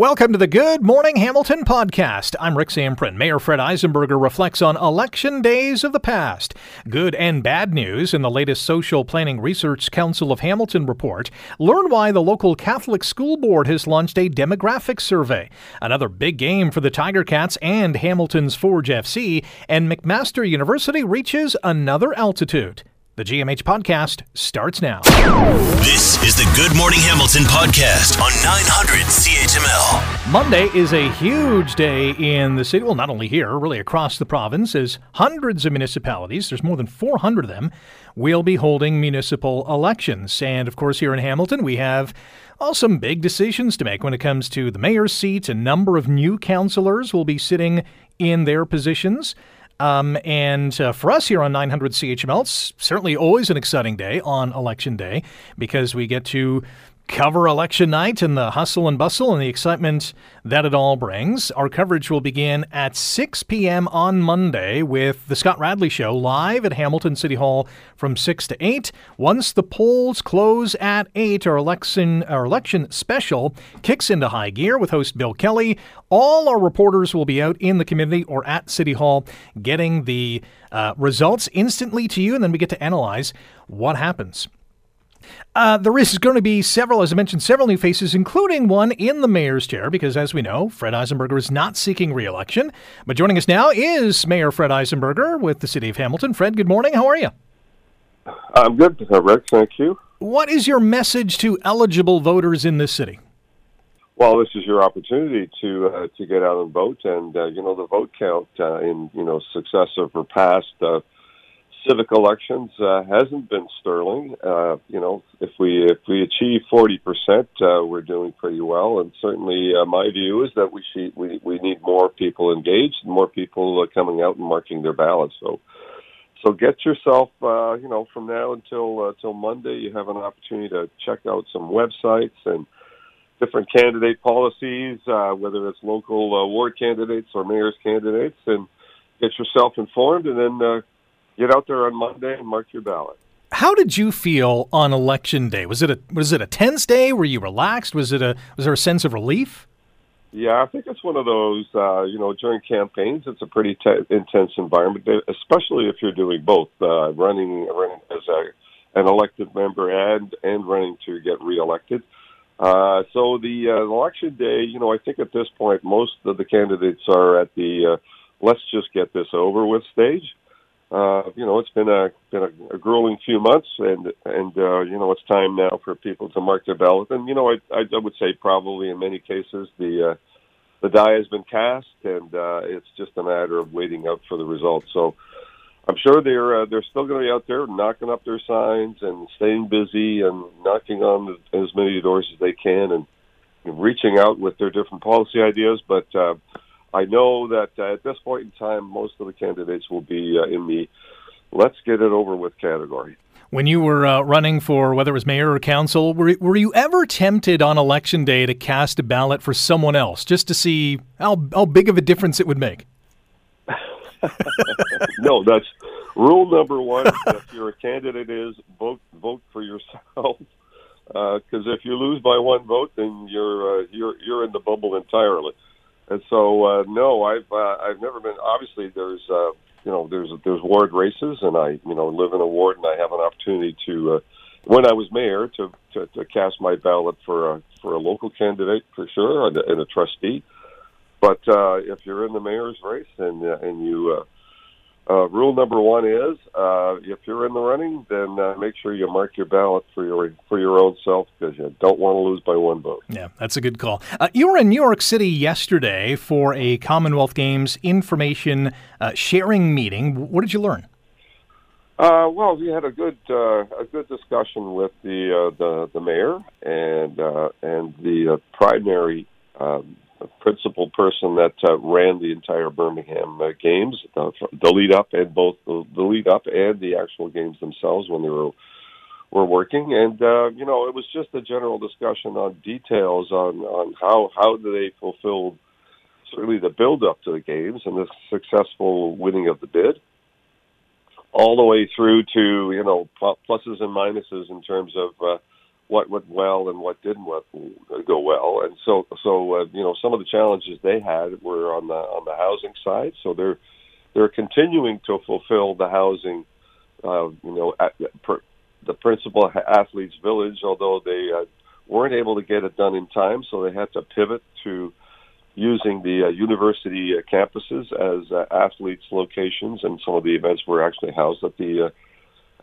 Welcome to the Good Morning Hamilton podcast. I'm Rick Zamperin. Mayor Fred Eisenberger reflects on election days of the past, good and bad news in the latest Social Planning Research Council of Hamilton report. Learn why the local Catholic school board has launched a demographic survey. Another big game for the Tiger Cats and Hamilton's Forge FC, and McMaster University reaches another altitude. The GMH podcast starts now. This is the Good Morning Hamilton podcast on 900 CHML. Monday is a huge day in the city. Well, not only here, really across the province, as hundreds of municipalities, there's more than 400 of them, will be holding municipal elections. And of course, here in Hamilton, we have some big decisions to make when it comes to the mayor's seat. A number of new councillors will be sitting in their positions. Um, and uh, for us here on 900 CHML, it's certainly always an exciting day on election day because we get to cover election night and the hustle and bustle and the excitement that it all brings. Our coverage will begin at 6 p.m. on Monday with the Scott Radley Show live at Hamilton City Hall from 6 to 8. Once the polls close at 8, our election, our election special kicks into high gear with host Bill Kelly. All our reporters will be out in the community or at City Hall getting the uh, results instantly to you, and then we get to analyze what happens. Uh, there is going to be several, as I mentioned, several new faces, including one in the mayor's chair, because as we know, Fred Eisenberger is not seeking re-election. But joining us now is Mayor Fred Eisenberger with the City of Hamilton. Fred, good morning. How are you? I'm good, Rick. Thank you. What is your message to eligible voters in this city? Well, this is your opportunity to uh, to get out and vote, and uh, you know the vote count uh, in you know successive or past uh, civic elections uh, hasn't been sterling. Uh, you know, if we if we achieve forty percent, uh, we're doing pretty well. And certainly, uh, my view is that we we we need more people engaged, and more people uh, coming out and marking their ballots. So. So get yourself, uh, you know, from now until uh, till Monday, you have an opportunity to check out some websites and different candidate policies, uh, whether it's local uh, ward candidates or mayor's candidates, and get yourself informed, and then uh, get out there on Monday and mark your ballot. How did you feel on election day? Was it a was it a tense day? Were you relaxed? Was it a was there a sense of relief? Yeah, I think it's one of those. Uh, you know, during campaigns, it's a pretty te- intense environment, especially if you're doing both, uh, running running as a, an elected member and and running to get reelected. Uh, so the uh, election day, you know, I think at this point most of the candidates are at the uh, let's just get this over with stage uh, you know, it's been a been a, a grueling few months, and and uh, you know, it's time now for people to mark their ballot. And you know, I I would say probably in many cases the uh, the die has been cast, and uh, it's just a matter of waiting out for the results. So. I'm sure they're uh, they're still going to be out there knocking up their signs and staying busy and knocking on as many doors as they can and reaching out with their different policy ideas. But uh, I know that uh, at this point in time, most of the candidates will be uh, in the let's get it over with category. When you were uh, running for whether it was mayor or council, were, were you ever tempted on election day to cast a ballot for someone else just to see how, how big of a difference it would make? no, that's rule number one. if you're a candidate, is vote vote for yourself. Because uh, if you lose by one vote, then you're uh, you're you're in the bubble entirely. And so, uh, no, I've uh, I've never been. Obviously, there's uh, you know there's there's ward races, and I you know live in a ward, and I have an opportunity to. Uh, when I was mayor, to, to, to cast my ballot for a for a local candidate for sure, and a, and a trustee. But uh, if you're in the mayor's race and uh, and you uh, uh, rule number one is uh, if you're in the running, then uh, make sure you mark your ballot for your for your own self because you don't want to lose by one vote. Yeah, that's a good call. Uh, you were in New York City yesterday for a Commonwealth Games information uh, sharing meeting. What did you learn? Uh, well, we had a good a good discussion with the the, the mayor and and the primary um, principal person that uh, ran the entire Birmingham uh, games, the, the lead up and both the, the lead up and the actual games themselves when they were were working. And uh, you know, it was just a general discussion on details on on how how do they fulfill certainly the build up to the games and the successful winning of the bid all the way through to you know pluses and minuses in terms of uh, what went well and what didn't go well. And so, so uh, you know, some of the challenges they had were on the on the housing side. So they're they're continuing to fulfill the housing, uh, you know, at, per, the principal athletes village, although they uh, weren't able to get it done in time, so they had to pivot to using the uh, university uh, campuses as uh, athletes locations, and some of the events were actually housed at the uh,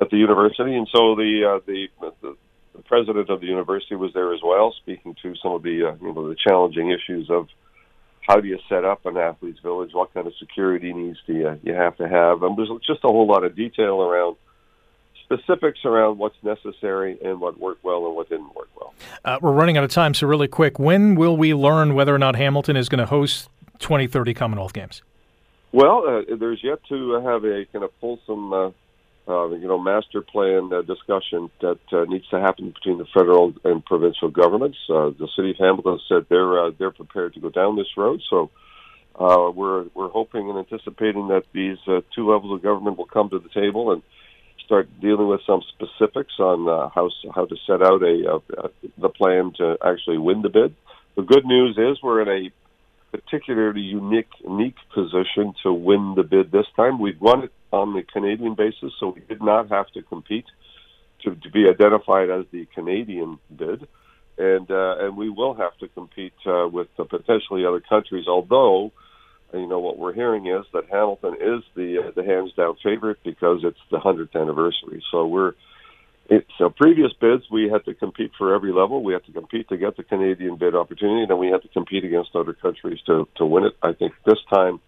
at the university. And so the uh, the, the the president of the university was there as well, speaking to some of the uh, you know the challenging issues of how do you set up an athletes village, what kind of security needs do you, you have to have, and there's just a whole lot of detail around specifics around what's necessary and what worked well and what didn't work well. Uh, we're running out of time, so really quick, when will we learn whether or not Hamilton is going to host 2030 Commonwealth Games? Well, uh, there's yet to have a kind of fulsome uh, you know, master plan uh, discussion that uh, needs to happen between the federal and provincial governments. Uh, the city of Hamilton said they're uh, they're prepared to go down this road. So uh, we're we're hoping and anticipating that these uh, two levels of government will come to the table and start dealing with some specifics on uh, how how to set out a, uh, the plan to actually win the bid. The good news is we're in a particularly unique unique position to win the bid this time. We've won it on the Canadian basis, so we did not have to compete to, to be identified as the Canadian bid, and uh, and we will have to compete uh, with uh, potentially other countries. Although, you know, what we're hearing is that Hamilton is the uh, the hands down favorite because it's the hundredth anniversary. So we're so previous bids, we had to compete for every level. We had to compete to get the Canadian bid opportunity, and then we had to compete against other countries to to win it. I think this time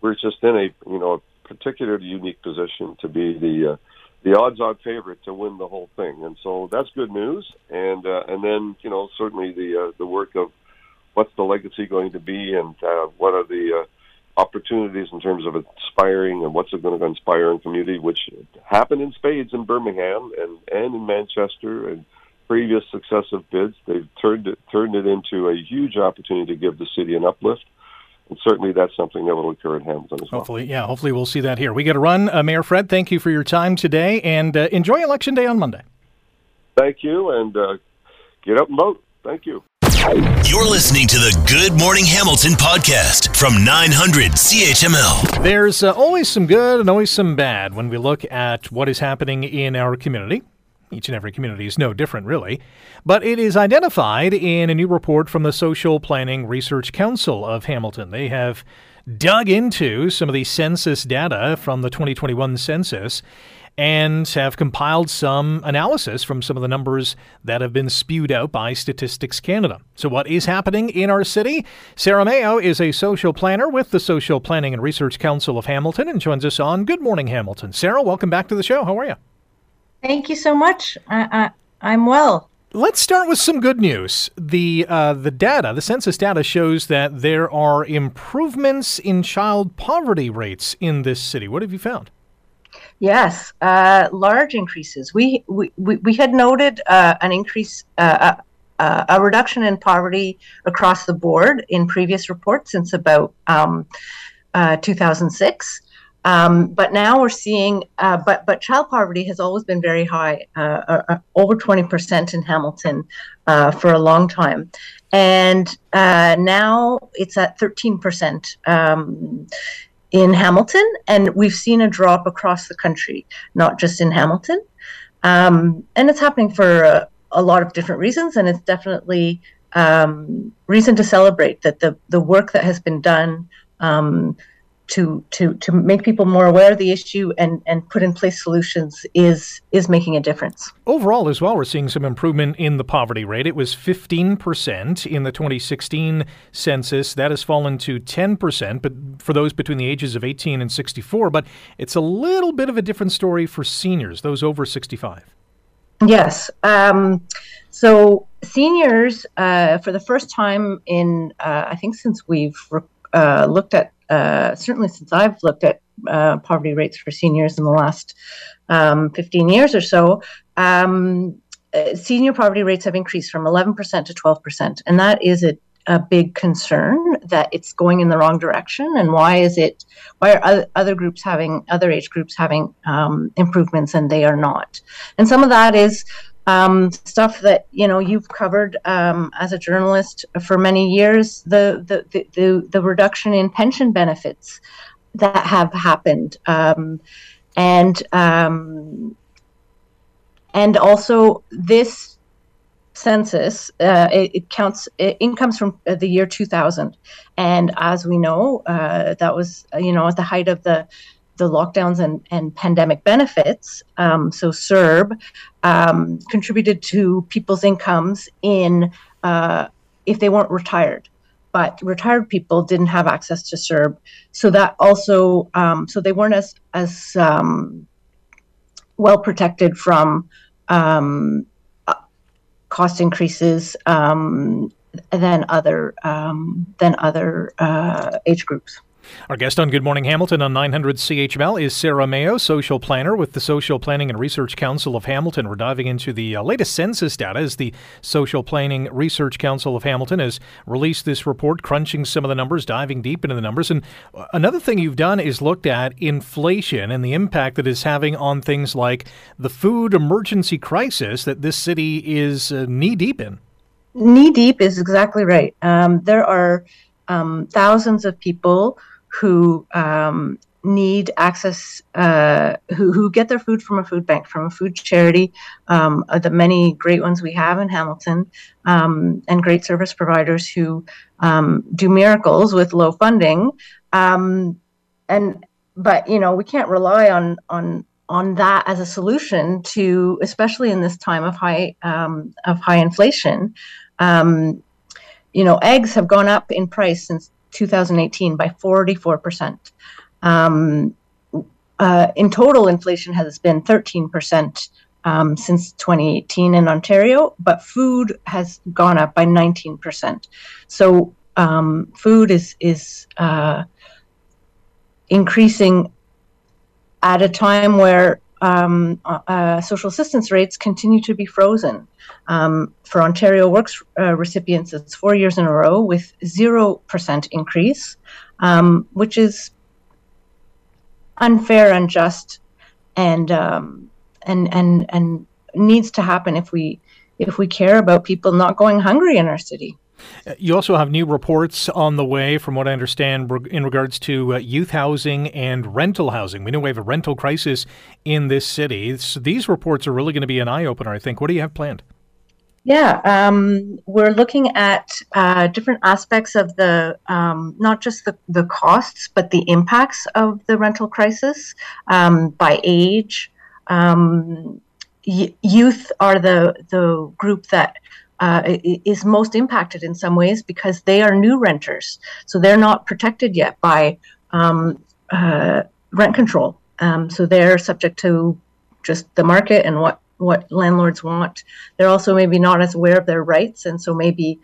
we're just in a you know particularly unique position to be the uh, the odds-on favorite to win the whole thing, and so that's good news. And uh, and then you know certainly the uh, the work of what's the legacy going to be, and uh, what are the uh, opportunities in terms of inspiring and what's it going to inspire in community, which happened in spades in Birmingham and, and in Manchester and previous successive bids. They've turned it turned it into a huge opportunity to give the city an uplift. And certainly that's something that will occur in Hamilton as well. Hopefully, yeah, hopefully we'll see that here. We got to run. Uh, Mayor Fred, thank you for your time today and uh, enjoy Election Day on Monday. Thank you and uh, get up and vote. Thank you. You're listening to the Good Morning Hamilton podcast from 900 CHML. There's uh, always some good and always some bad when we look at what is happening in our community. Each and every community is no different, really. But it is identified in a new report from the Social Planning Research Council of Hamilton. They have dug into some of the census data from the 2021 census and have compiled some analysis from some of the numbers that have been spewed out by Statistics Canada. So, what is happening in our city? Sarah Mayo is a social planner with the Social Planning and Research Council of Hamilton and joins us on Good Morning Hamilton. Sarah, welcome back to the show. How are you? Thank you so much. I, I, I'm well. Let's start with some good news. The uh, the data, the census data, shows that there are improvements in child poverty rates in this city. What have you found? Yes, uh, large increases. We, we, we had noted uh, an increase, uh, uh, a reduction in poverty across the board in previous reports since about um, uh, 2006. Um, but now we're seeing, uh, but but child poverty has always been very high, over 20% in Hamilton for a long time, and now it's at 13%. Um, in Hamilton, and we've seen a drop across the country, not just in Hamilton. Um, and it's happening for a, a, lot of different reasons, and it's definitely um, reason to celebrate that the the work that has been done um, to to to make people more aware of the issue and and put in place solutions is is making a difference. Overall, as well, we're seeing some improvement in the poverty rate. It was 15% in the 2016 census. That has fallen to 10%, but for those between the ages of 18 and 64. But it's a little bit of a different story for seniors, those over 65. Yes. Um, so seniors, uh, for the first time in, uh, I think since we've uh, looked at uh, certainly since I've looked at uh, poverty rates for seniors in the last um, 15 years or so, um, uh, senior poverty rates have increased from 11% to 12%. And that is a, a, big concern that it's going in the wrong direction. And why is it, why are other groups having, other age groups having um, improvements and they are not? And some of that is um, stuff that you know you've covered um, as a journalist for many years. The, the the the reduction in pension benefits that have happened, um, and um, and also this census uh, it, it, counts it incomes from the year 2000 and as we know uh, that was you know at the height of the the lockdowns and, and pandemic benefits, um, so CERB, um, contributed to people's incomes in uh, if they weren't retired. But retired people didn't have access to CERB, so that also um, so they weren't as as um, well protected from um, cost increases um, than other than other uh, age groups. Our guest on Good Morning Hamilton on 900 CHML is Sarah Mayo, social planner with the Social Planning and Research Council of Hamilton. We're diving into the uh, latest census data as the Social Planning Research Council of Hamilton has released this report, crunching some of the numbers, diving deep into the numbers. And uh, another thing you've done is looked at inflation and the impact that it's having on things like the food emergency crisis that this city is uh, knee deep in. Knee deep is exactly right. Um, there are um, thousands of people who um, need access, uh, who, who get their food from a food bank, from a food charity, um, the many great ones we have in Hamilton, um, and great service providers who um, do miracles with low funding. Um, and but you know we can't rely on on on that as a solution to, especially in this time of high um, of high inflation. you know, eggs have gone up in price since 2018 by 44%. Um, uh, in total, inflation has been 13% um, since 2018 in Ontario, but food has gone up by 19%. So um, food is is uh, increasing at a time where um, uh, social assistance rates continue to be frozen. Um, for Ontario Works uh, recipients, it's four years in a row with 0% increase, um, which is unfair, unjust, and, um, and, and, and needs to happen if we, if we care about people not going hungry in our city. You also have new reports on the way, from what I understand, in regards to uh, youth housing and rental housing. We know we have a rental crisis in this city. So these reports are really going to be an eye opener, I think. What do you have planned? Yeah, um, we're looking at uh, different aspects of the um, not just the, the costs, but the impacts of the rental crisis um, by age. Um, y- youth are the the group that uh, is most impacted in some ways because they are new renters, so they're not protected yet by um, uh, rent control. Um, so they're subject to just the market and what what landlords want. They're also maybe not as aware of their rights, and so maybe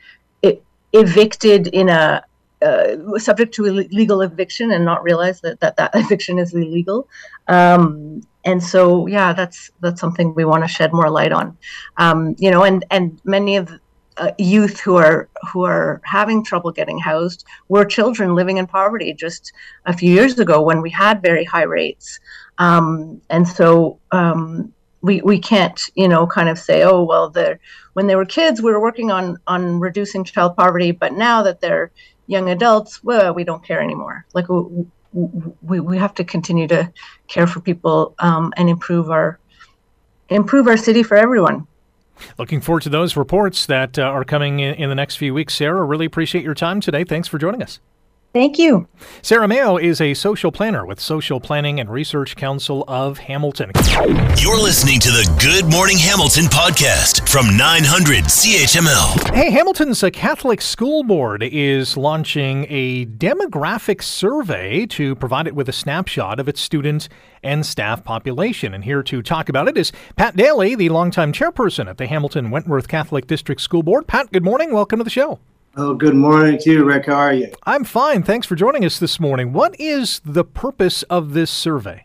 evicted in a uh, subject to illegal eviction and not realize that that, that eviction is illegal. Um, and so, yeah, that's that's something we want to shed more light on. Um, you know, and and many of uh, youth who are who are having trouble getting housed were children living in poverty just a few years ago when we had very high rates. Um, and so um, we we can't you know kind of say oh well they when they were kids we were working on on reducing child poverty but now that they're young adults well we don't care anymore. Like we we, we have to continue to care for people um, and improve our improve our city for everyone. Looking forward to those reports that uh, are coming in, in the next few weeks. Sarah really appreciate your time today. Thanks for joining us Thank you. Sarah Mayo is a social planner with Social Planning and Research Council of Hamilton. You're listening to the Good Morning Hamilton podcast from 900 CHML. Hey, Hamilton's a Catholic School Board is launching a demographic survey to provide it with a snapshot of its student and staff population. And here to talk about it is Pat Daly, the longtime chairperson at the Hamilton Wentworth Catholic District School Board. Pat, good morning. Welcome to the show. Oh, good morning to you, Rick. How are you? I'm fine. Thanks for joining us this morning. What is the purpose of this survey?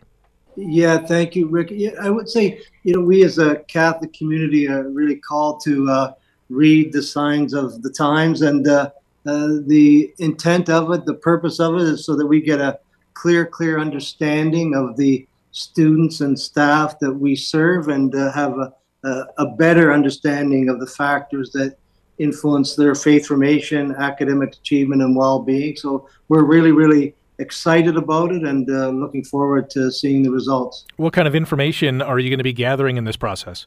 Yeah, thank you, Rick. Yeah, I would say, you know, we as a Catholic community are really called to uh, read the signs of the times, and uh, uh, the intent of it, the purpose of it, is so that we get a clear, clear understanding of the students and staff that we serve, and uh, have a uh, a better understanding of the factors that influence their faith formation, academic achievement, and well-being. So we're really, really excited about it and uh, looking forward to seeing the results. What kind of information are you going to be gathering in this process?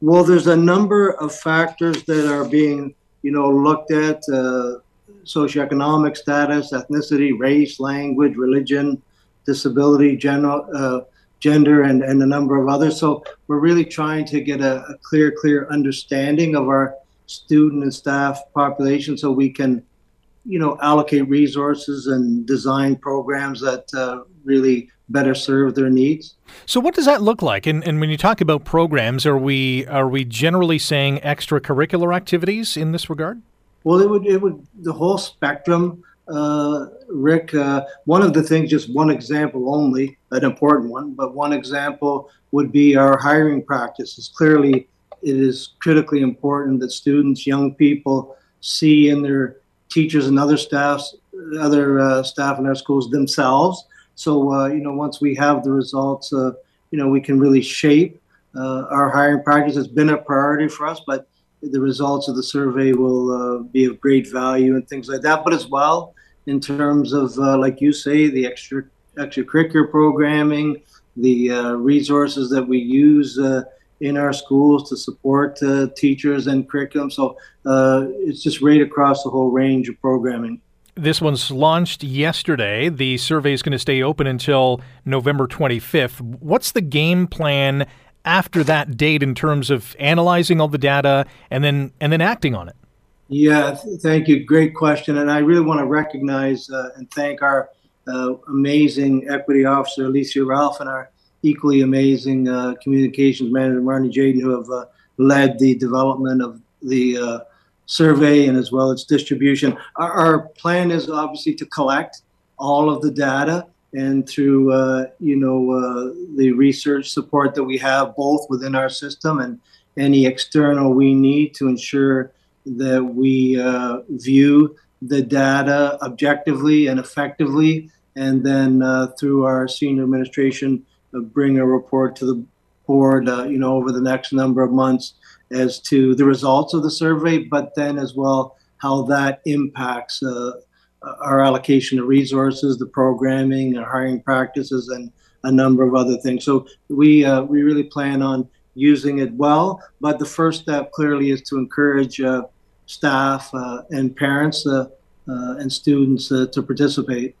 Well, there's a number of factors that are being, you know, looked at: uh, socioeconomic status, ethnicity, race, language, religion, disability, general, uh, gender, and, and a number of others. So we're really trying to get a, a clear, clear understanding of our student and staff population, so we can you know, allocate resources and design programs that uh, really better serve their needs. So, what does that look like? And, and when you talk about programs, are we are we generally saying extracurricular activities in this regard? Well, it would it would the whole spectrum. Uh, Rick, uh, one of the things, just one example only, an important one, but one example would be our hiring practices. Clearly, it is critically important that students, young people, see in their teachers and other staffs, other uh, staff in our schools themselves. So uh, you know, once we have the results, uh, you know, we can really shape uh, our hiring practice. It's been a priority for us, but the results of the survey will uh, be of great value and things like that. But as well, in terms of uh, like you say, the extra extracurricular programming, the resources that we use in our schools to support uh, teachers and curriculum. So uh, it's just right across the whole range of programming. This one's launched yesterday. The survey is going to stay open until November 25th. What's the game plan after that date in terms of analyzing all the data and then and then acting on it? Yeah, th- thank you. Great question, and I really want to recognize uh, and thank our uh, amazing equity officer Alicia Ralph and our equally amazing uh, communications manager, Marnie Jaden, who have uh, led the development of the uh, survey and as well its distribution. Our, our, plan is obviously to collect all of the data and through uh, you know uh, the research support that we have both within our system and any external we need to ensure that we uh, view the data objectively and effectively and then through our senior administration bring a report to the board, uh, you know, over the next number of months as to the results of the survey, but then as well how that impacts uh, our allocation of resources, the programming, our hiring practices, and a number of other things. So we uh, we really plan on using it well. But the first step clearly is to encourage uh, staff uh, and parents uh, and students to participate.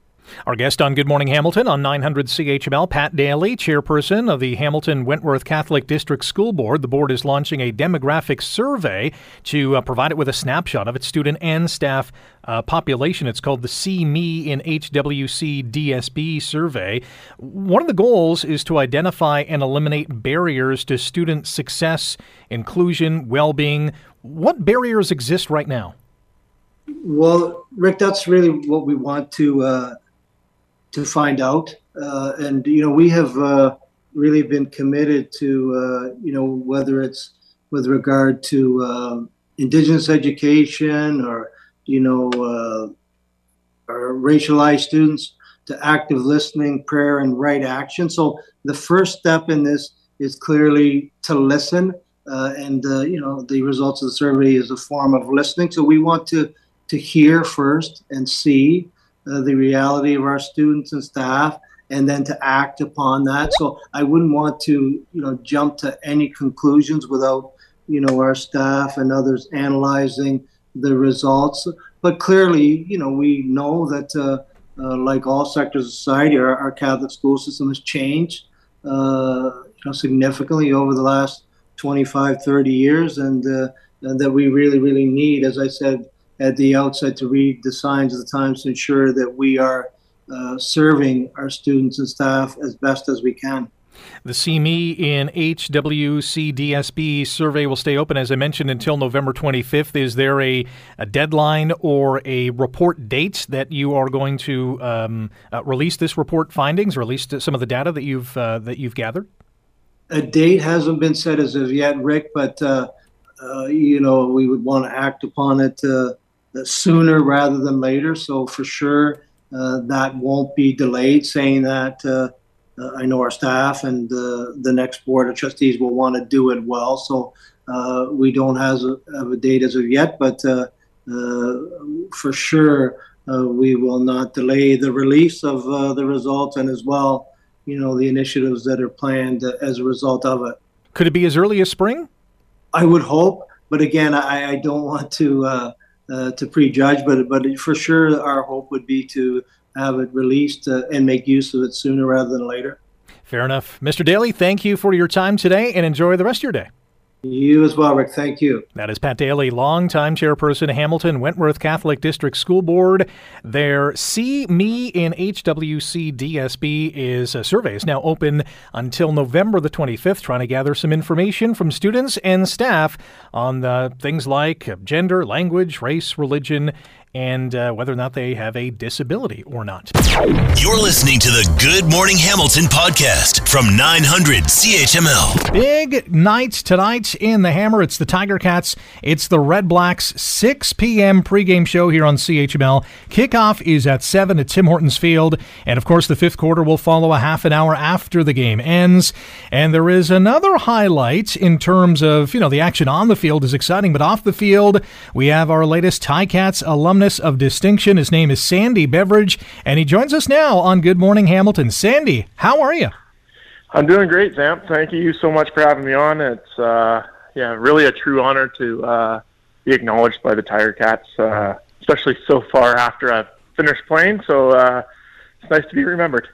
Our guest on Good Morning Hamilton on 900 CHML, Pat Daly, chairperson of the Hamilton Wentworth Catholic District School Board. The board is launching a demographic survey to uh, provide it with a snapshot of its student and staff uh, population. It's called the See Me in HWC DSB survey. One of the goals is to identify and eliminate barriers to student success, inclusion, well being. What barriers exist right now? Well, Rick, that's really what we want to uh, to find out. Uh, and you know, we have uh, really been committed to uh, you know whether it's with regard to Indigenous education or you know or racialized students to active listening, prayer, and right action. So the first step in this is clearly to listen. Uh, and uh, you know the results of the survey is a form of listening. So we want to to hear first and see, uh, the reality of our students and staff and then to act upon that. So I wouldn't want to, you know, jump to any conclusions without, you know, our staff and others analyzing the results. But clearly, you know, we know that, uh, uh, like all sectors of society, our, our, Catholic school system has changed, uh, you know, significantly over the last 25, 30 years, and, uh, and that we really, really need, as I said at the outset to read the signs of the times to ensure that we are uh, serving our students and staff as best as we can. The CME Me in HWCDSB survey will stay open, as I mentioned, until November 25th. Is there a, a deadline or a report date that you are going to um, uh, release this report findings, or release some of the data that you've uh, that you've gathered? A date hasn't been set as of yet, Rick, but uh, uh, you know we would want to act upon it uh, sooner rather than later. So for sure, uh, that won't be delayed. Saying that, uh, uh, I know our staff and the the next board of trustees will want to do it well. So uh, we don't have a, have a, date as of yet, but uh, uh for sure uh, we will not delay the release of uh, the results and as well, you know, the initiatives that are planned as a result of it. Could it be as early as spring? I would hope, but again, I, I don't want to to prejudge, but but for sure, our hope would be to have it released uh, and make use of it sooner rather than later. Fair enough. Mr. Daly, thank you for your time today and enjoy the rest of your day. You as well, Rick. Thank you. That is Pat Daly, longtime chairperson, Hamilton Wentworth Catholic District School Board. Their See Me in HWC DSB is a survey is now open until November the 25th, trying to gather some information from students and staff on the things like gender, language, race, religion, and uh, whether or not they have a disability or not. You're listening to the Good Morning Hamilton podcast from 900 CHML. Big night tonight in the Hammer. It's the Tiger Cats. It's the Red Blacks 6 p.m. pregame show here on CHML. Kickoff is at 7 at Tim Hortons Field. And of course, the fifth quarter will follow a half an hour after the game ends. And there is another highlight in terms of, you know, the action on the field is exciting, but off the field, we have our latest Ticats alumni alumnus of distinction. His name is Sandy Beveridge, and he joins us now on Good Morning Hamilton. Sandy, how are you? I'm doing great, Zamp. Thank you so much for having me on. It's uh, yeah, really a true honor to uh, be acknowledged by the Tiger Cats, uh, especially so far after I've finished playing. So uh, it's nice to be remembered.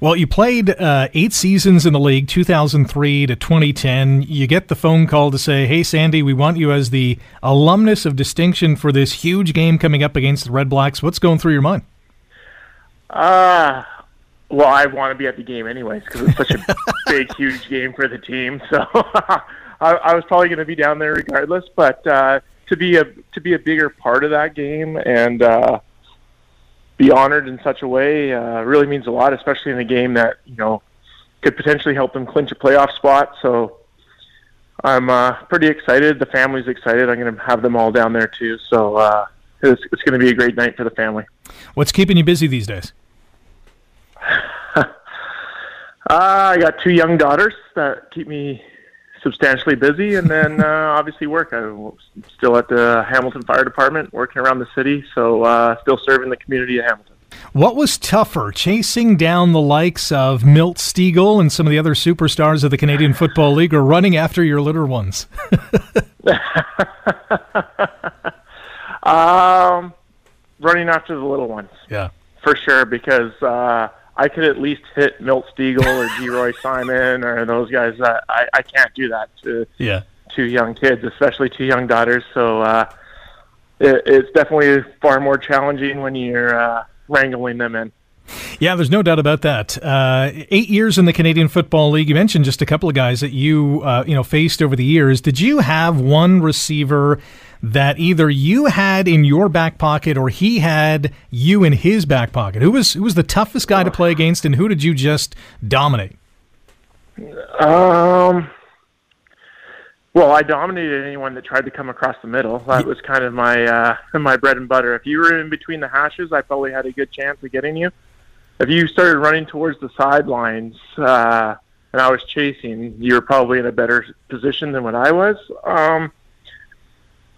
Well, you played uh, eight seasons in the league, 2003 to 2010. You get the phone call to say, "Hey, Sandy, we want you as the alumnus of distinction for this huge game coming up against the Red Blacks." What's going through your mind? Uh well, I want to be at the game anyways because it's such a big, huge game for the team. So I, I was probably going to be down there regardless. But uh, to be a to be a bigger part of that game and uh, be honored in such a way uh, really means a lot, especially in a game that you know could potentially help them clinch a playoff spot. So I'm uh, pretty excited. The family's excited. I'm going to have them all down there too. So uh, it's, it's going to be a great night for the family. What's keeping you busy these days? uh, I got two young daughters that keep me substantially busy, and then uh, obviously work. I'm still at the Hamilton Fire Department, working around the city, so uh, still serving the community of Hamilton. What was tougher, chasing down the likes of Milt Stegall and some of the other superstars of the Canadian Football League, or running after your little ones? um, running after the little ones. Yeah, for sure, because. Uh, I could at least hit Milt Stegall or Geroy Simon or those guys. Uh, I I can't do that to yeah two young kids, especially two young daughters. So uh, it, it's definitely far more challenging when you're uh, wrangling them in. Yeah, there's no doubt about that. Uh, eight years in the Canadian Football League. You mentioned just a couple of guys that you uh, you know faced over the years. Did you have one receiver that either you had in your back pocket or he had you in his back pocket? Who was who was the toughest guy to play against, and who did you just dominate? Um. Well, I dominated anyone that tried to come across the middle. That was kind of my uh, my bread and butter. If you were in between the hashes, I probably had a good chance of getting you. If you started running towards the sidelines uh, and I was chasing, you were probably in a better position than what I was. Um,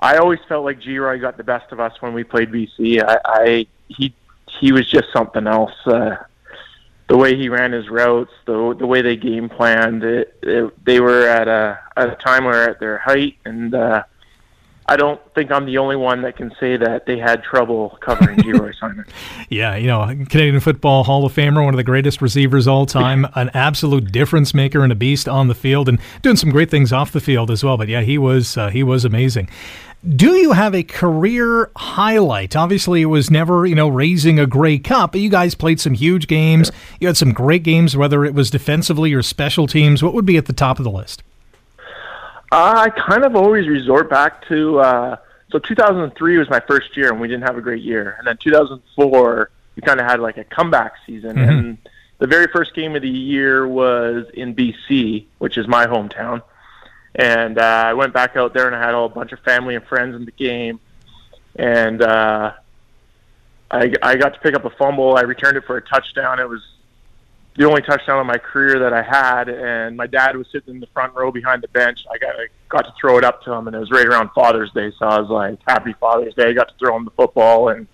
I always felt like Geroy got the best of us when we played BC. I, I he he was just something else. Uh, the way he ran his routes, the the way they game planned, it, it, they were at a at a time where at their height, and uh, I don't think I'm the only one that can say that they had trouble covering Geroy Simon. Yeah, you know, Canadian Football Hall of Famer, one of the greatest receivers all time, an absolute difference maker and a beast on the field, and doing some great things off the field as well. But yeah, he was uh, he was amazing. Do you have a career highlight? Obviously, it was never, you know, raising a Grey Cup, but you guys played some huge games. You had some great games, whether it was defensively or special teams. What would be at the top of the list? Uh, I kind of always resort back to uh, so 2003 was my first year, and we didn't have a great year. And then 2004, we kind of had like a comeback season. Mm-hmm. And the very first game of the year was in BC, which is my hometown and uh, I went back out there and I had a whole bunch of family and friends in the game, and uh, I I got to pick up a fumble. I returned it for a touchdown. It was the only touchdown of my career that I had, and my dad was sitting in the front row behind the bench. I got I got to throw it up to him, and it was right around Father's Day, so I was like, "Happy Father's Day!" I got to throw him the football, and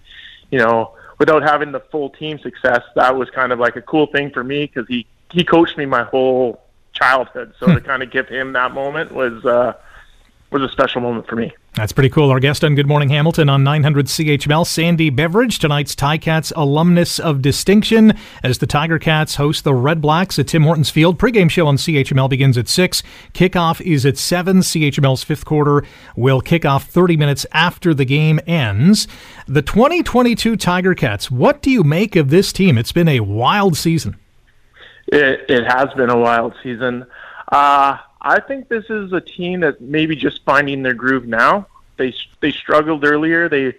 you know, without having the full team success, that was kind of like a cool thing for me because he he coached me my whole childhood. So to kind of give him that moment was uh, was a special moment for me. That's pretty cool. Our guest on Good Morning Hamilton on 900 CHML, Sandy Beveridge, tonight's Ticats alumnus of distinction, as the Tiger Cats host the Red Blacks at Tim Hortons Field. Pre-game show on CHML begins at 6. Kickoff is at 7. CHML's fifth quarter will kick off 30 minutes after the game ends. The 2022 Tiger Cats, what do you make of this team? It's been a wild season. It, it has been a wild season. Uh, I think this is a team that maybe just finding their groove now. They they struggled earlier. They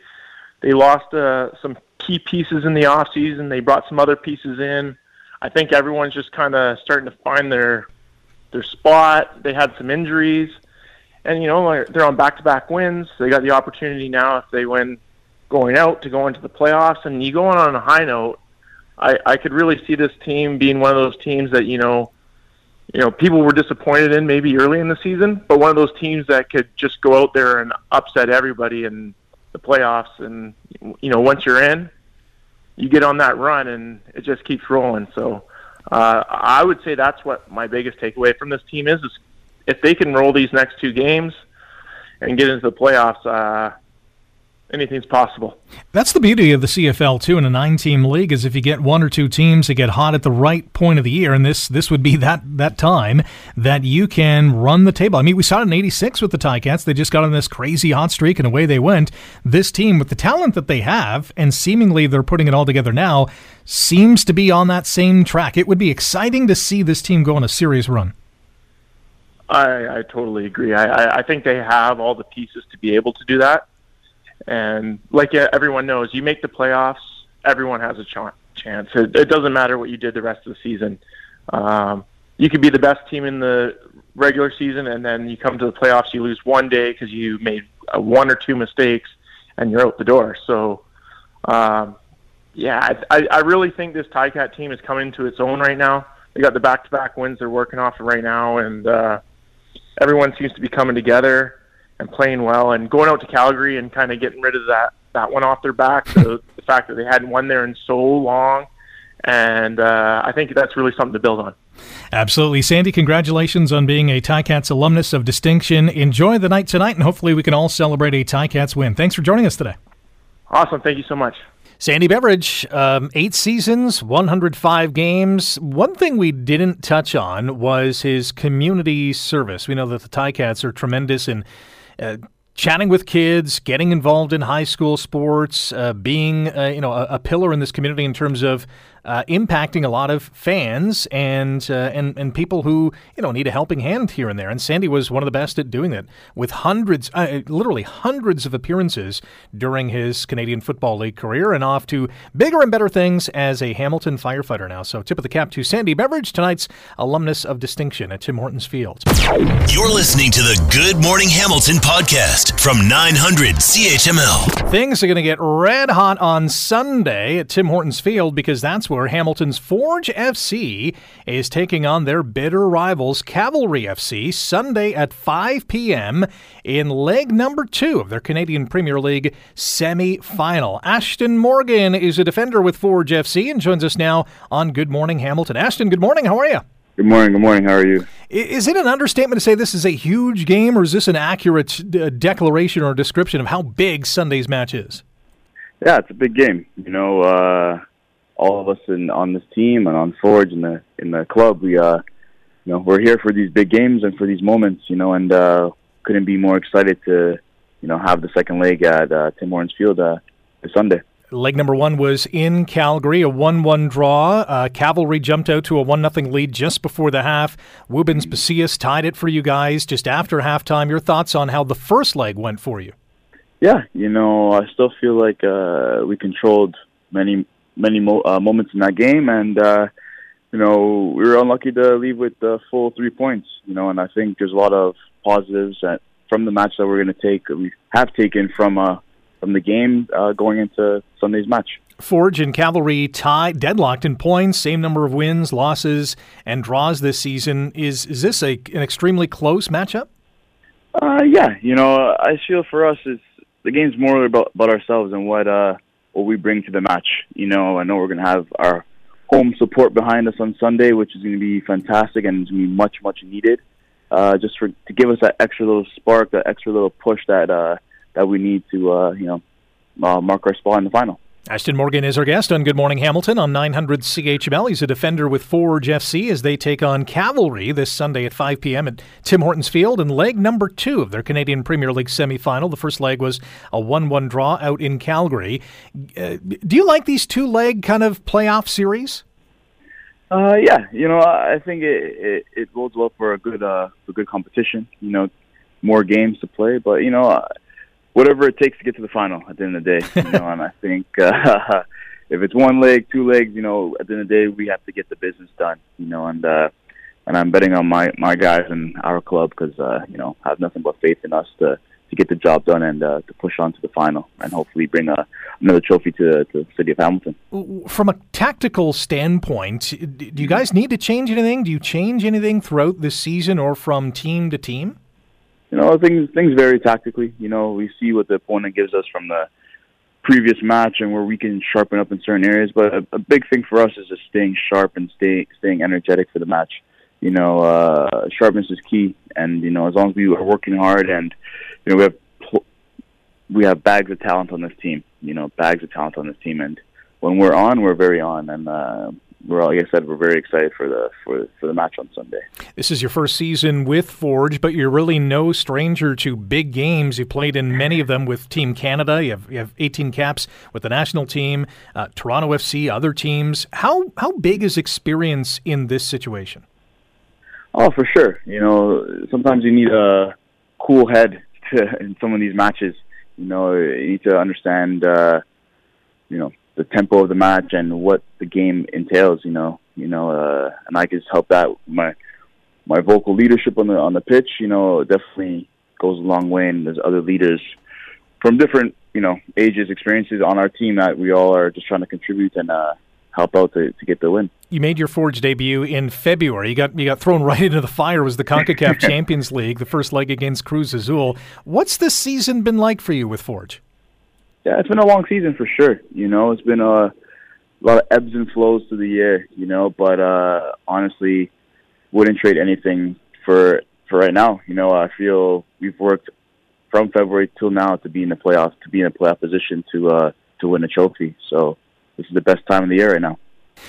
they lost uh, some key pieces in the off season. They brought some other pieces in. I think everyone's just kind of starting to find their their spot. They had some injuries, and you know they're on back to back wins. They got the opportunity now if they win going out to go into the playoffs. And you go on on a high note. I, I could really see this team being one of those teams that you know you know, people were disappointed in maybe early in the season, but one of those teams that could just go out there and upset everybody in the playoffs. And, you know, once you're in, you get on that run and it just keeps rolling. So uh, I would say that's what my biggest takeaway from this team is, is if they can roll these next two games and get into the playoffs, uh, anything's possible. That's the beauty of the CFL too in a nine-team league is if you get one or two teams that get hot at the right point of the year, and this this would be that that time that you can run the table. I mean, we saw it in '86 with the Ticats; they just got on this crazy hot streak, and away they went. This team, with the talent that they have, and seemingly they're putting it all together now, seems to be on that same track. It would be exciting to see this team go on a serious run. I, I totally agree. I, I think they have all the pieces to be able to do that. And like everyone knows, you make the playoffs, everyone has a ch- chance. It, it, doesn't matter what you did the rest of the season. Um, you could be the best team in the regular season, and then you come to the playoffs, you lose one day because you made uh, one or two mistakes, and you're out the door. So, um, yeah, I, I really think this Ticat team is coming to its own right now. They got the back-to-back wins they're working off of right now, and uh, everyone seems to be coming together and playing well and going out to Calgary and kind of getting rid of that that one off their back. the, the fact that they hadn't won there in so long, and uh, I think that's really something to build on. Absolutely. Sandy, congratulations on being a Ticats alumnus of distinction. Enjoy the night tonight, and hopefully we can all celebrate a Ticats win. Thanks for joining us today. Awesome. Thank you so much. Sandy Beveridge, um, eight seasons, 105 games. One thing we didn't touch on was his community service. We know that the Ticats are tremendous in uh, chatting with kids, getting involved in high school sports, uh, being uh, you know a, a, pillar in this community in terms of uh, impacting a lot of fans and uh, and and people who you know need a helping hand here and there. And Sandy was one of the best at doing that, with hundreds, uh, literally hundreds of appearances during his Canadian Football League career, and off to bigger and better things as a Hamilton firefighter now. So tip of the cap to Sandy Beveridge, tonight's alumnus of distinction at Tim Hortons Field. You're listening to the Good Morning Hamilton podcast from 900 CHML. Things are going to get red hot on Sunday at Tim Hortons Field because that's where Hamilton's Forge FC is taking on their bitter rivals Cavalry FC Sunday at 5 p.m. in leg number two of their Canadian Premier League semi final. Ashton Morgan is a defender with Forge FC and joins us now on Good Morning Hamilton. Ashton, good morning. How are you? Good morning. Good morning. How are you? Is it an understatement to say this is a huge game, or is this an accurate uh, declaration or description of how big Sunday's match is? Yeah, it's a big game. You know, uh, all of us in on this team and on Forge in the in the club, we uh, you know, we're here for these big games and for these moments, you know, and uh, couldn't be more excited to, you know, have the second leg at uh, Tim Hortons Field uh, this Sunday. Leg number one was in Calgary, a 1 1 draw. Uh, Cavalry jumped out to a 1 0 lead just before the half. Woobens Pacius tied it for you guys just after halftime. Your thoughts on how the first leg went for you? Yeah, you know, I still feel like uh, we controlled many many mo- uh, moments in that game, and uh, you know we were unlucky to leave with the full three points. You know, and I think there's a lot of positives that, from the match that we're going to take. We have taken from uh, from the game uh, going into Sunday's match. Forge and Cavalry tie deadlocked in points, same number of wins, losses, and draws this season. Is is this a, an extremely close matchup? Uh, yeah, you know, I feel for us is the game's more about, about ourselves and what uh what we bring to the match. You know, I know we're gonna have our home support behind us on Sunday, which is going to be fantastic and it's going to be much, much needed. Uh, just for to give us that extra little spark, that extra little push that uh, that we need to, uh, you know, uh, mark our spot in the final. Ashton Morgan is our guest on Good Morning Hamilton on 900 CHML. He's a defender with Forge FC as they take on Cavalry this Sunday at 5 p.m. at Tim Hortons Field in leg number two of their Canadian Premier League semifinal. The first leg was a 1 1 draw out in Calgary. Uh, do you like these two leg kind of playoff series? Uh, yeah, you know, I think it, it, it bodes well for a good uh, for good competition. You know, more games to play, but you know, whatever it takes to get to the final at the end of the day. You know, and I think uh, if it's one leg, two legs, you know, at the end of the day, we have to get the business done. You know, and uh, and I'm betting on my my guys and our club because uh, you know I have nothing but faith in us to to get the job done and uh, to push on to the final and hopefully bring a, another trophy to, to the city of Hamilton. From a tactical standpoint, do you guys need to change anything? Do you change anything throughout this season or from team to team? You know, things things vary tactically. You know, we see what the opponent gives us from the previous match and where we can sharpen up in certain areas. But a, a big thing for us is just staying sharp and stay staying energetic for the match. You know, uh, sharpness is key, and you know, as long as we are working hard and you know we have we have bags of talent on this team. You know, bags of talent on this team, and when we're on, we're very on, and uh, we're like I said, we're very excited for the for for the match on Sunday. This is your first season with Forge, but you're really no stranger to big games. You've played in many of them with Team Canada. You have you have 18 caps with the national team, uh, Toronto FC, other teams. How how big is experience in this situation? Oh, for sure. You know, sometimes you need a cool head to in some of these matches. You know, you need to understand. Uh, you know the tempo of the match and what the game entails. You know, you know, uh, and I just help that my my vocal leadership on the on the pitch. You know, definitely goes a long way. And there's other leaders from different you know ages, experiences on our team that we all are just trying to contribute and uh, help out to, to get the win. You made your Forge debut in February. You got you got thrown right into the fire. It was the Concacaf Champions League, the first leg against Cruz Azul. What's this season been like for you with Forge? Yeah, it's been a long season for sure. You know, it's been a, a lot of ebbs and flows through the year. You know, but uh, honestly, wouldn't trade anything for for right now. You know, I feel we've worked from February till now to be in the playoffs, to be in a playoff position to uh, to win a trophy. So this is the best time of the year right now.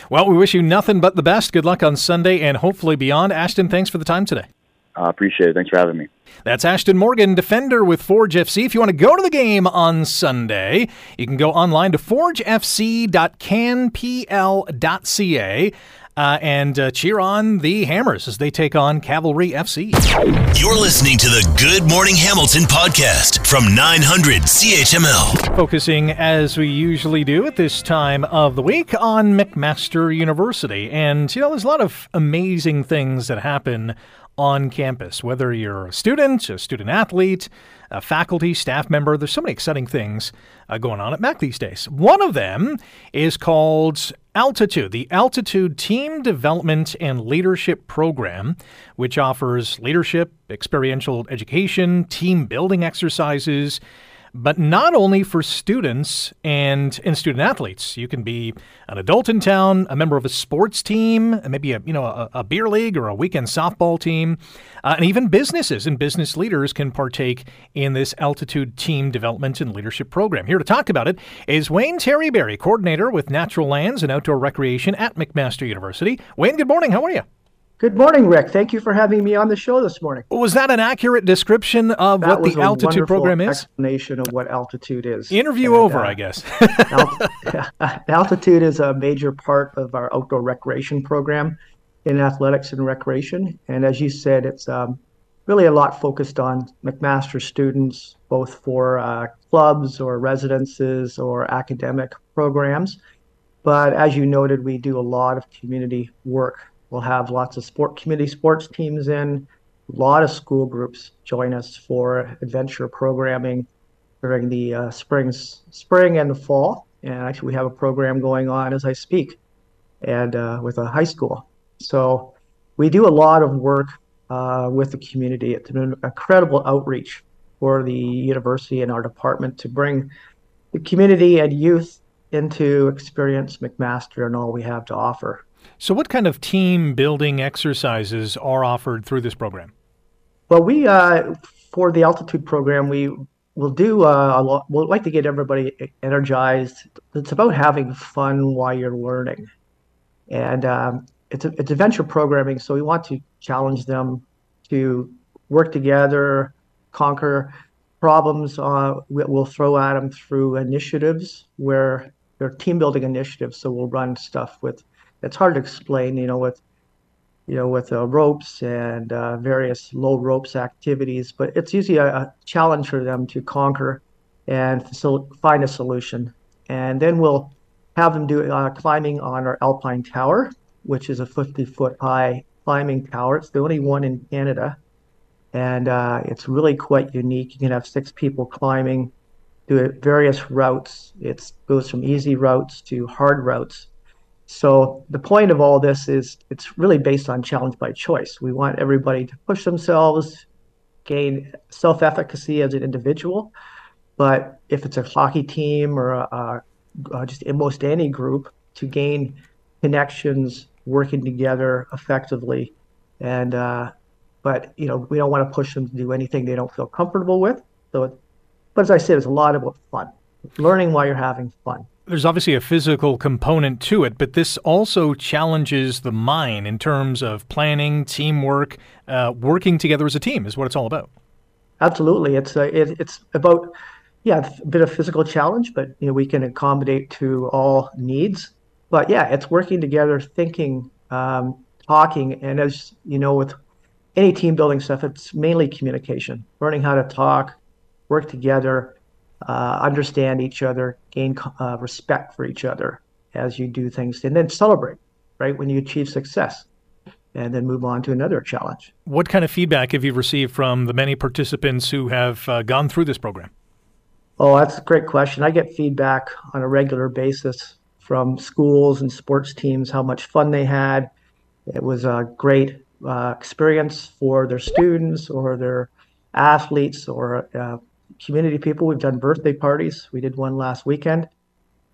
Well, we wish you nothing but the best. Good luck on Sunday and hopefully beyond. Ashton, thanks for the time today. I uh, appreciate it. Thanks for having me. That's Ashton Morgan, defender with Forge FC. If you want to go to the game on Sunday, you can go online to forgefc.canpl.ca. Uh, and uh, cheer on the Hammers as they take on Cavalry FC. You're listening to the Good Morning Hamilton podcast from 900 CHML. Focusing as we usually do at this time of the week on McMaster University. And, you know, there's a lot of amazing things that happen on campus, whether you're a student, a student athlete, a faculty, staff member. There's so many exciting things uh, going on at Mac these days. One of them is called Altitude, the Altitude Team Development and Leadership Program, which offers leadership, experiential education, team building exercises, but not only for students and, and student athletes. You can be an adult in town, a member of a sports team, maybe a you know a, a beer league or a weekend softball team, uh, and even businesses and business leaders can partake in this altitude team development and leadership program. Here to talk about it is Wayne Terryberry, coordinator with Natural Lands and Outdoor Recreation at McMaster University. Wayne, good morning. How are you? Good morning, Rick. Thank you for having me on the show this morning. Was that an accurate description of that what the altitude program is? Explanation of what altitude is. Interview and, over, uh, I guess. altitude is a major part of our outdoor recreation program in athletics and recreation, and as you said, it's um, really a lot focused on McMaster students, both for uh, clubs or residences or academic programs. But as you noted, we do a lot of community work We'll have lots of sport committee sports teams in. A lot of school groups join us for adventure programming during the uh, spring and the fall. And actually, we have a program going on as I speak, and uh, with a high school. So we do a lot of work uh, with the community. It's an incredible outreach for the university and our department to bring the community and youth into experience McMaster and all we have to offer. So, what kind of team building exercises are offered through this program? Well, we uh, for the altitude program, we will do uh, a lot. We'd like to get everybody energized. It's about having fun while you're learning, and um, it's a, it's adventure programming. So we want to challenge them to work together, conquer problems. Uh, we'll throw at them through initiatives where they're team building initiatives. So we'll run stuff with. It's hard to explain, you know, with you know, with uh, ropes and uh, various low ropes activities. But it's usually a, a challenge for them to conquer and find a solution. And then we'll have them do uh, climbing on our Alpine Tower, which is a 50 foot high climbing tower. It's the only one in Canada. And uh, it's really quite unique. You can have six people climbing, do various routes. It goes from easy routes to hard routes so the point of all this is it's really based on challenge by choice. We want everybody to push themselves, gain self-efficacy as an individual. But if it's a hockey team or a, a, just almost any group, to gain connections, working together effectively, and uh, but you know we don't want to push them to do anything they don't feel comfortable with. So, but as I said, it's a lot about fun, learning while you're having fun there's obviously a physical component to it, but this also challenges the mind in terms of planning, teamwork, uh, working together as a team is what it's all about. Absolutely, it's uh, it, it's about yeah a bit of physical challenge, but you know we can accommodate to all needs. But yeah, it's working together, thinking, um, talking, and as you know with any team building stuff, it's mainly communication, learning how to talk, work together uh, understand each other, gain uh, respect for each other as you do things, and then celebrate, right, when you achieve success, and then move on to another challenge. What kind of feedback have you received from the many participants who have uh, gone through this program? Oh, that's a great question. I get feedback on a regular basis from schools and sports teams how much fun they had. It was a great uh, experience for their students or their athletes or uh, community people. We've done birthday parties. We did one last weekend.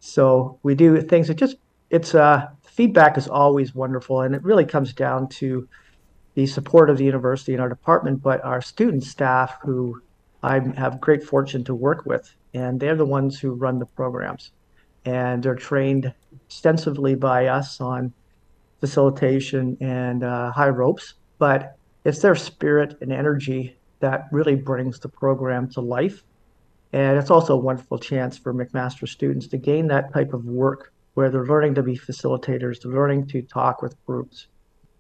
So we do things that just it's uh, feedback is always wonderful, and it really comes down to the support of the university and our department, but our student staff who I have great fortune to work with, and they're the ones who run the programs, and they're trained extensively by us on facilitation and uh, high ropes, but it's their spirit and energy that really brings the program to life. And it's also a wonderful chance for McMaster students to gain that type of work where they're learning to be facilitators, they're learning to talk with groups,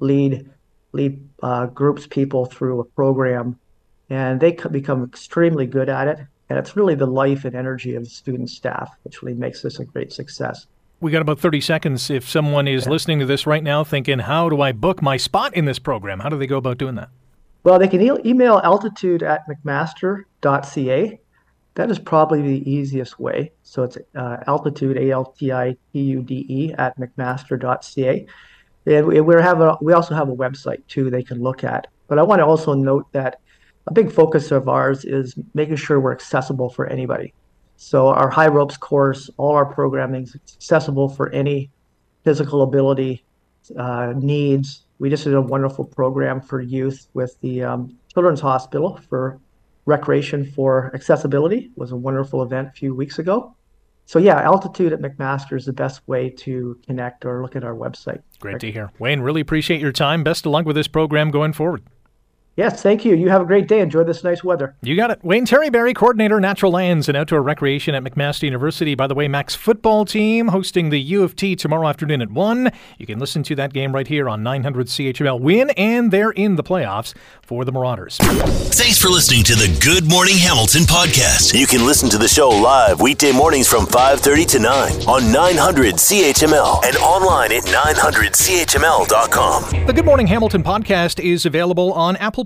lead lead uh, groups people through a program, and they become extremely good at it. And it's really the life and energy of the student staff which really makes this a great success. We got about 30 seconds. If someone is yeah. listening to this right now thinking, how do I book my spot in this program? How do they go about doing that? Well, they can e- email altitude at mcmaster.ca. That is probably the easiest way. So it's uh, altitude, A L T I T U D E, at mcmaster.ca. And we, we, have a, we also have a website too they can look at. But I want to also note that a big focus of ours is making sure we're accessible for anybody. So our high ropes course, all our programming is accessible for any physical ability uh, needs we just did a wonderful program for youth with the um, Children's Hospital for recreation for accessibility. It was a wonderful event a few weeks ago. So yeah, altitude at McMaster is the best way to connect or look at our website. Great to hear. Wayne, really appreciate your time. Best of luck with this program going forward. Yes, thank you. You have a great day. Enjoy this nice weather. You got it. Wayne Terryberry, Coordinator, Natural Lands and Outdoor Recreation at McMaster University. By the way, Mac's football team hosting the U of T tomorrow afternoon at 1. You can listen to that game right here on 900 CHML. Win, and they're in the playoffs for the Marauders. Thanks for listening to the Good Morning Hamilton podcast. You can listen to the show live weekday mornings from 5.30 to 9 on 900 CHML and online at 900CHML.com. The Good Morning Hamilton podcast is available on Apple